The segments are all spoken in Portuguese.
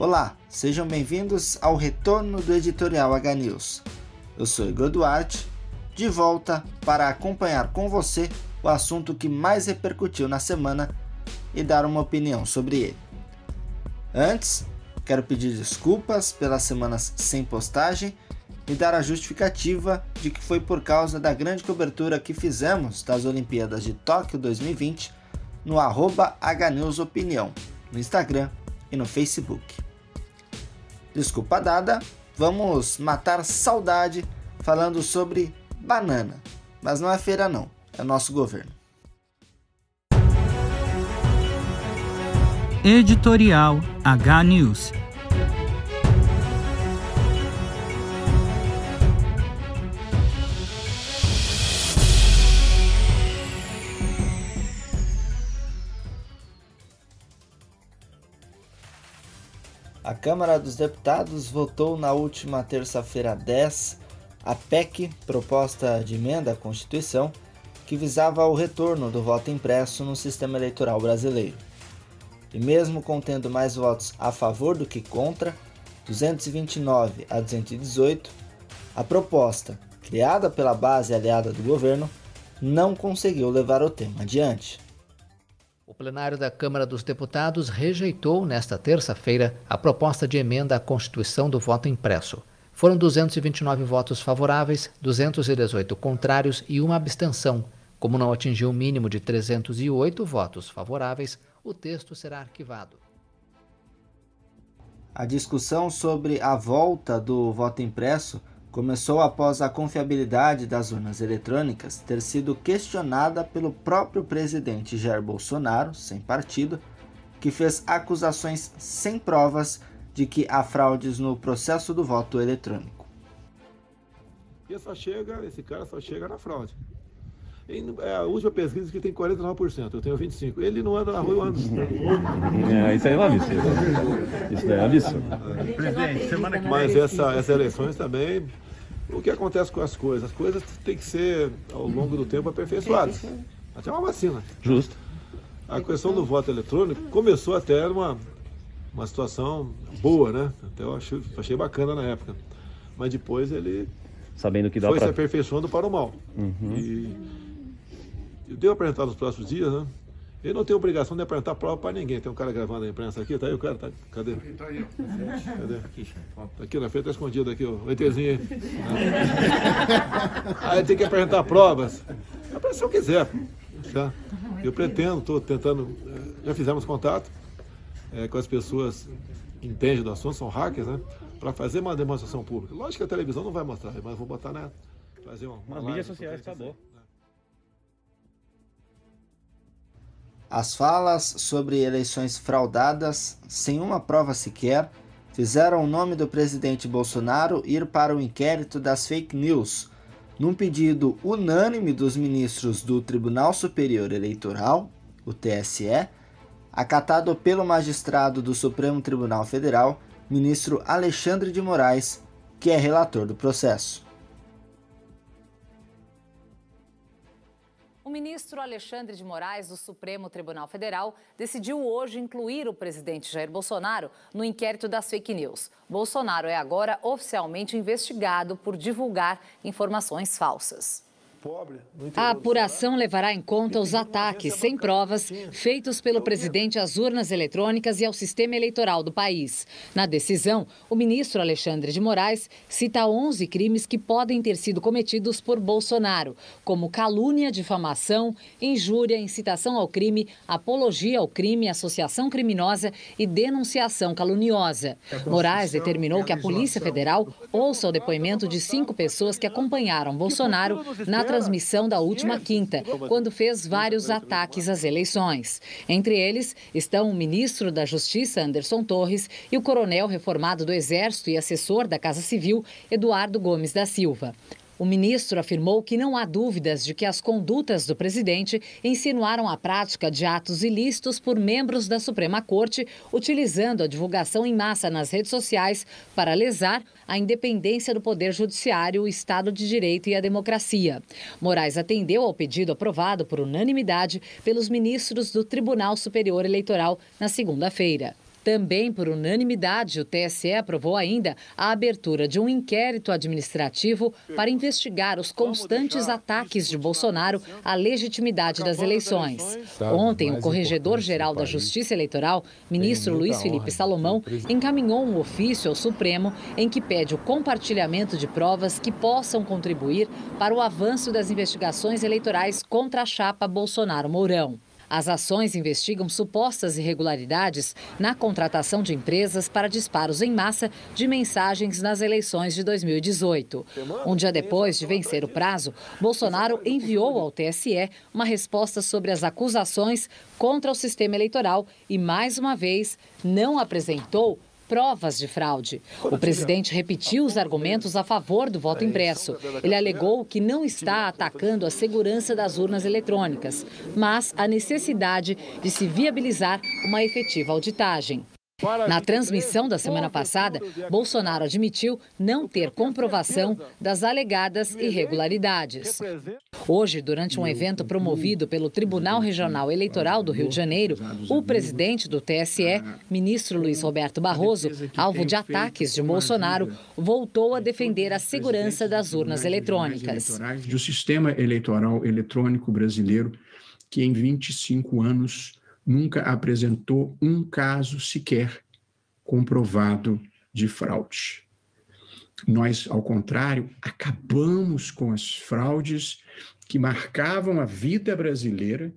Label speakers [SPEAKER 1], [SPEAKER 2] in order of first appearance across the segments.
[SPEAKER 1] Olá, sejam bem-vindos ao retorno do editorial H News. Eu sou Igor Duarte, de volta para acompanhar com você o assunto que mais repercutiu na semana e dar uma opinião sobre ele. Antes, quero pedir desculpas pelas semanas sem postagem e dar a justificativa de que foi por causa da grande cobertura que fizemos das Olimpíadas de Tóquio 2020 no arroba HNewsOpinião, no Instagram e no Facebook. Desculpa dada, vamos matar saudade falando sobre banana. Mas não é feira não, é nosso governo.
[SPEAKER 2] Editorial H News
[SPEAKER 1] A Câmara dos Deputados votou na última terça-feira 10 a PEC, proposta de emenda à Constituição, que visava o retorno do voto impresso no sistema eleitoral brasileiro. E mesmo contendo mais votos a favor do que contra, 229 a 218, a proposta, criada pela base aliada do governo, não conseguiu levar o tema adiante.
[SPEAKER 3] O plenário da Câmara dos Deputados rejeitou nesta terça-feira a proposta de emenda à Constituição do voto impresso. Foram 229 votos favoráveis, 218 contrários e uma abstenção. Como não atingiu o mínimo de 308 votos favoráveis, o texto será arquivado.
[SPEAKER 1] A discussão sobre a volta do voto impresso começou após a confiabilidade das urnas eletrônicas ter sido questionada pelo próprio presidente Jair Bolsonaro, sem partido, que fez acusações sem provas de que há fraudes no processo do voto eletrônico.
[SPEAKER 4] E só chega, esse cara só chega na fraude. É a última pesquisa que tem 49%, eu tenho 25%. Ele não anda na rua, eu ando.
[SPEAKER 5] É, isso aí é um absurdo. Isso é um absurdo.
[SPEAKER 4] Mas essa, essas eleições também, o que acontece com as coisas? As coisas têm que ser, ao longo do tempo, aperfeiçoadas. Até uma vacina.
[SPEAKER 5] Justo.
[SPEAKER 4] A questão do voto eletrônico começou até numa uma situação boa, né? Até eu achei, achei bacana na época. Mas depois ele
[SPEAKER 5] Sabendo que dá
[SPEAKER 4] foi
[SPEAKER 5] pra...
[SPEAKER 4] se aperfeiçoando para o mal.
[SPEAKER 5] Uhum.
[SPEAKER 4] E eu devo apresentar nos próximos dias, né? Ele não tem obrigação de apresentar prova para ninguém. Tem um cara gravando a imprensa aqui, tá aí o cara? Tá, cadê? Tá aí, ó. Cadê? Aqui, tá aqui na frente, tá escondido aqui, ó. O ETzinho aí. aí tem que apresentar provas. Apresenta se eu quiser. Tá? Eu pretendo, estou tentando. eh, Já fizemos contato é, com as pessoas que entendem do assunto, são hackers, né? Para fazer uma demonstração pública. Lógico que a televisão não vai mostrar, mas vou botar, né? Fazer uma, uma
[SPEAKER 5] Nas mídias sociais acabou.
[SPEAKER 1] As falas sobre eleições fraudadas, sem uma prova sequer, fizeram o nome do presidente Bolsonaro ir para o inquérito das fake news, num pedido unânime dos ministros do Tribunal Superior Eleitoral, o TSE, acatado pelo magistrado do Supremo Tribunal Federal, ministro Alexandre de Moraes, que é relator do processo.
[SPEAKER 6] O ministro Alexandre de Moraes, do Supremo Tribunal Federal, decidiu hoje incluir o presidente Jair Bolsonaro no inquérito das fake news. Bolsonaro é agora oficialmente investigado por divulgar informações falsas.
[SPEAKER 7] A apuração levará em conta os ataques sem provas feitos pelo presidente às urnas eletrônicas e ao sistema eleitoral do país. Na decisão, o ministro Alexandre de Moraes cita 11 crimes que podem ter sido cometidos por Bolsonaro, como calúnia, difamação, injúria, incitação ao crime, apologia ao crime, associação criminosa e denunciação caluniosa. Moraes determinou que a Polícia Federal ouça o depoimento de cinco pessoas que acompanharam Bolsonaro na transmissão da última quinta, quando fez vários ataques às eleições. Entre eles estão o ministro da Justiça, Anderson Torres, e o coronel reformado do Exército e assessor da Casa Civil, Eduardo Gomes da Silva. O ministro afirmou que não há dúvidas de que as condutas do presidente insinuaram a prática de atos ilícitos por membros da Suprema Corte, utilizando a divulgação em massa nas redes sociais para lesar a independência do Poder Judiciário, o Estado de Direito e a democracia. Moraes atendeu ao pedido aprovado por unanimidade pelos ministros do Tribunal Superior Eleitoral na segunda-feira. Também por unanimidade, o TSE aprovou ainda a abertura de um inquérito administrativo para investigar os constantes ataques de Bolsonaro à legitimidade das eleições. Ontem, o Corregedor-Geral da Justiça Eleitoral, ministro Luiz Felipe Salomão, encaminhou um ofício ao Supremo em que pede o compartilhamento de provas que possam contribuir para o avanço das investigações eleitorais contra a chapa Bolsonaro-Mourão. As ações investigam supostas irregularidades na contratação de empresas para disparos em massa de mensagens nas eleições de 2018. Um dia depois de vencer o prazo, Bolsonaro enviou ao TSE uma resposta sobre as acusações contra o sistema eleitoral e, mais uma vez, não apresentou provas de fraude. O presidente repetiu os argumentos a favor do voto impresso. Ele alegou que não está atacando a segurança das urnas eletrônicas, mas a necessidade de se viabilizar uma efetiva auditagem. Na transmissão da semana passada, Bolsonaro admitiu não ter comprovação das alegadas irregularidades. Hoje, durante um evento promovido pelo Tribunal Regional Eleitoral do Rio de Janeiro, o presidente do TSE, ministro Luiz Roberto Barroso, alvo de ataques de Bolsonaro, voltou a defender a segurança das urnas eletrônicas.
[SPEAKER 8] Do sistema eleitoral eletrônico brasileiro, que em 25 anos nunca apresentou um caso sequer comprovado de fraude. Nós, ao contrário, acabamos com as fraudes que marcavam a vida brasileira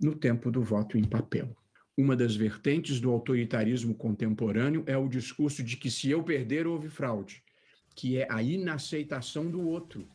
[SPEAKER 8] no tempo do voto em papel. Uma das vertentes do autoritarismo contemporâneo é o discurso de que se eu perder, houve fraude, que é a inaceitação do outro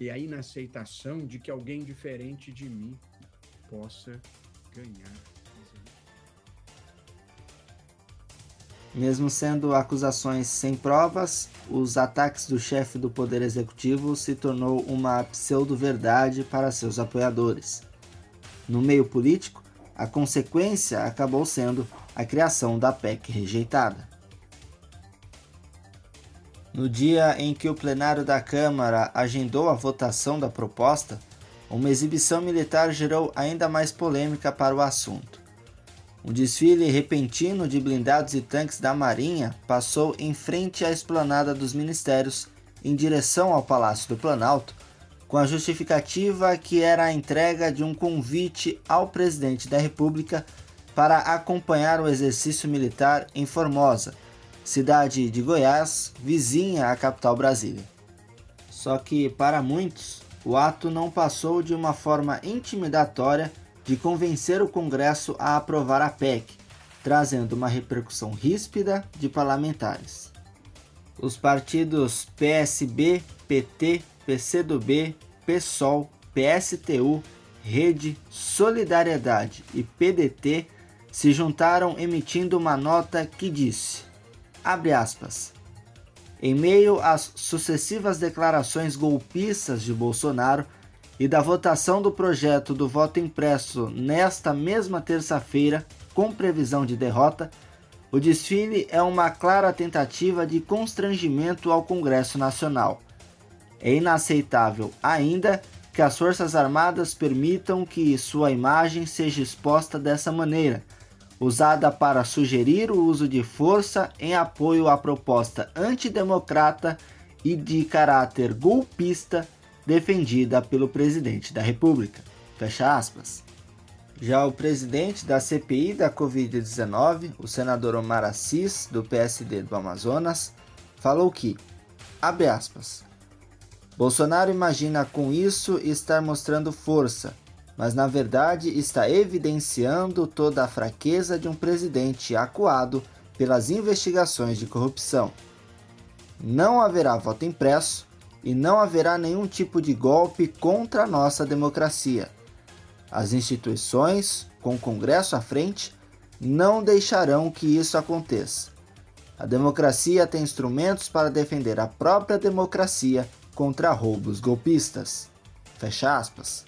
[SPEAKER 8] e a inaceitação de que alguém diferente de mim possa ganhar.
[SPEAKER 1] Mesmo sendo acusações sem provas, os ataques do chefe do Poder Executivo se tornou uma pseudo-verdade para seus apoiadores. No meio político, a consequência acabou sendo a criação da PEC rejeitada. No dia em que o plenário da Câmara agendou a votação da proposta, uma exibição militar gerou ainda mais polêmica para o assunto. Um desfile repentino de blindados e tanques da Marinha passou em frente à esplanada dos ministérios em direção ao Palácio do Planalto, com a justificativa que era a entrega de um convite ao presidente da República para acompanhar o exercício militar em Formosa, cidade de Goiás, vizinha à capital Brasília. Só que, para muitos, o ato não passou de uma forma intimidatória de convencer o Congresso a aprovar a PEC, trazendo uma repercussão ríspida de parlamentares. Os partidos PSB, PT, PCdoB, PSOL, PSTU, Rede, Solidariedade e PDT se juntaram emitindo uma nota que disse: abre aspas. Em meio às sucessivas declarações golpistas de Bolsonaro, e da votação do projeto do voto impresso nesta mesma terça-feira, com previsão de derrota, o desfile é uma clara tentativa de constrangimento ao Congresso Nacional. É inaceitável ainda que as Forças Armadas permitam que sua imagem seja exposta dessa maneira, usada para sugerir o uso de força em apoio à proposta antidemocrata e de caráter golpista defendida pelo presidente da República. Fecha aspas. Já o presidente da CPI da Covid-19, o senador Omar Assis, do PSD do Amazonas, falou que, abre aspas, Bolsonaro imagina com isso estar mostrando força, mas na verdade está evidenciando toda a fraqueza de um presidente acuado pelas investigações de corrupção. Não haverá voto impresso, e não haverá nenhum tipo de golpe contra a nossa democracia. As instituições, com o Congresso à frente, não deixarão que isso aconteça. A democracia tem instrumentos para defender a própria democracia contra roubos golpistas. Fecha aspas.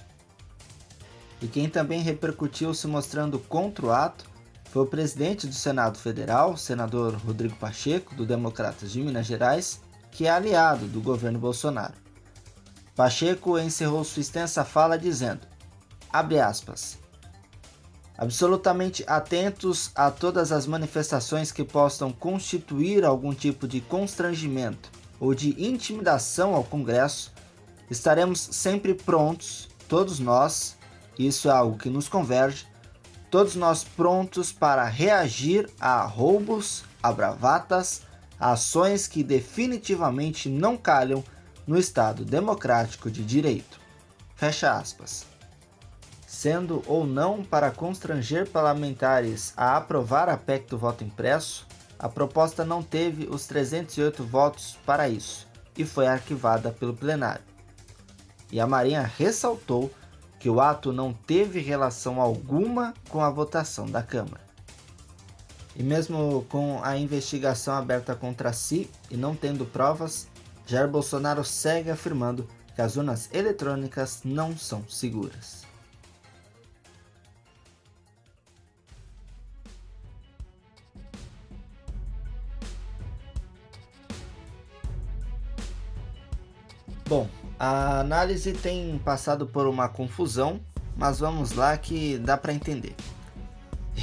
[SPEAKER 1] E quem também repercutiu se mostrando contra o ato foi o presidente do Senado Federal, senador Rodrigo Pacheco, do Democratas de Minas Gerais, que é aliado do governo Bolsonaro. Pacheco encerrou sua extensa fala dizendo, abre aspas, absolutamente atentos a todas as manifestações que possam constituir algum tipo de constrangimento ou de intimidação ao Congresso, estaremos sempre prontos, todos nós, isso é algo que nos converge, todos nós prontos para reagir a roubos, a bravatas, ações que definitivamente não calham no Estado democrático de direito. Fecha aspas. Sendo ou não para constranger parlamentares a aprovar a PEC do voto impresso, a proposta não teve os 308 votos para isso e foi arquivada pelo plenário. E a Marinha ressaltou que o ato não teve relação alguma com a votação da Câmara. E mesmo com a investigação aberta contra si e não tendo provas, Jair Bolsonaro segue afirmando que as urnas eletrônicas não são seguras. Bom, a análise tem passado por uma confusão, mas vamos lá que dá para entender.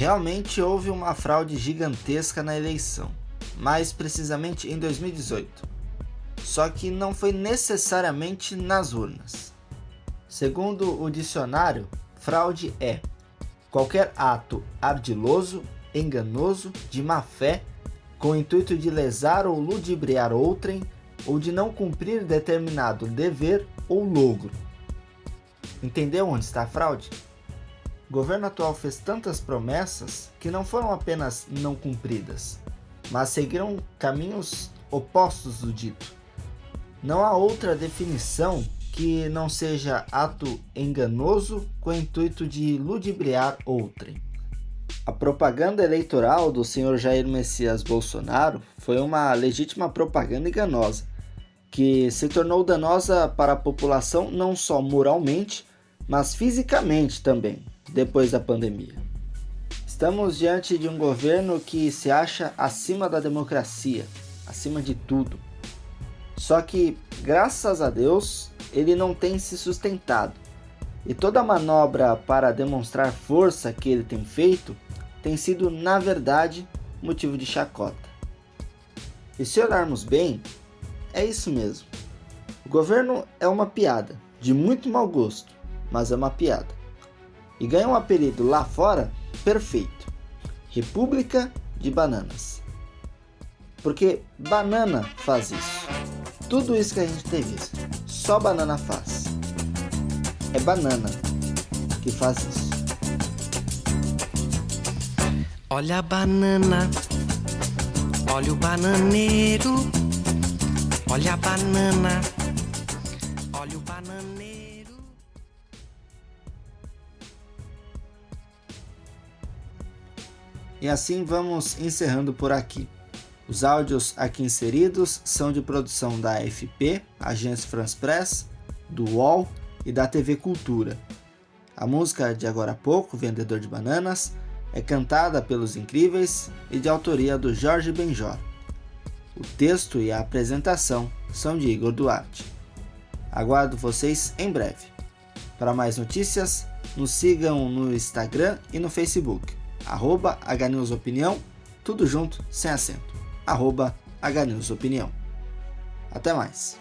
[SPEAKER 1] Realmente houve uma fraude gigantesca na eleição, mais precisamente em 2018. Só que não foi necessariamente nas urnas. Segundo o dicionário, fraude é qualquer ato ardiloso, enganoso, de má fé, com o intuito de lesar ou ludibriar outrem ou de não cumprir determinado dever ou logro. Entendeu onde está a fraude? O governo atual fez tantas promessas que não foram apenas não cumpridas, mas seguiram caminhos opostos do dito. Não há outra definição que não seja ato enganoso com o intuito de ludibriar outrem. A propaganda eleitoral do senhor Jair Messias Bolsonaro foi uma legítima propaganda enganosa, que se tornou danosa para a população não só moralmente, mas fisicamente também, depois da pandemia. Estamos diante de um governo que se acha acima da democracia, acima de tudo. Só que, graças a Deus, ele não tem se sustentado. E toda manobra para demonstrar força que ele tem feito tem sido, na verdade, motivo de chacota. E se olharmos bem, é isso mesmo. O governo é uma piada, de muito mau gosto, mas é uma piada. E ganha um apelido lá fora perfeito: República de Bananas. Porque banana faz isso. Tudo isso que a gente tem visto, só banana faz. É banana que faz isso.
[SPEAKER 9] Olha a banana, olha o bananeiro. Olha a banana, olha o bananeiro.
[SPEAKER 1] E assim vamos encerrando por aqui. Os áudios aqui inseridos são de produção da AFP, Agência France Press, do UOL e da TV Cultura. A música de agora há pouco, Vendedor de Bananas, é cantada pelos Incríveis e de autoria do Jorge Benjor. O texto e a apresentação são de Igor Duarte. Aguardo vocês em breve. Para mais notícias, nos sigam no Instagram e no Facebook, arroba HNewsOpinião, tudo junto, sem acento, arroba HNewsOpinião. Até mais!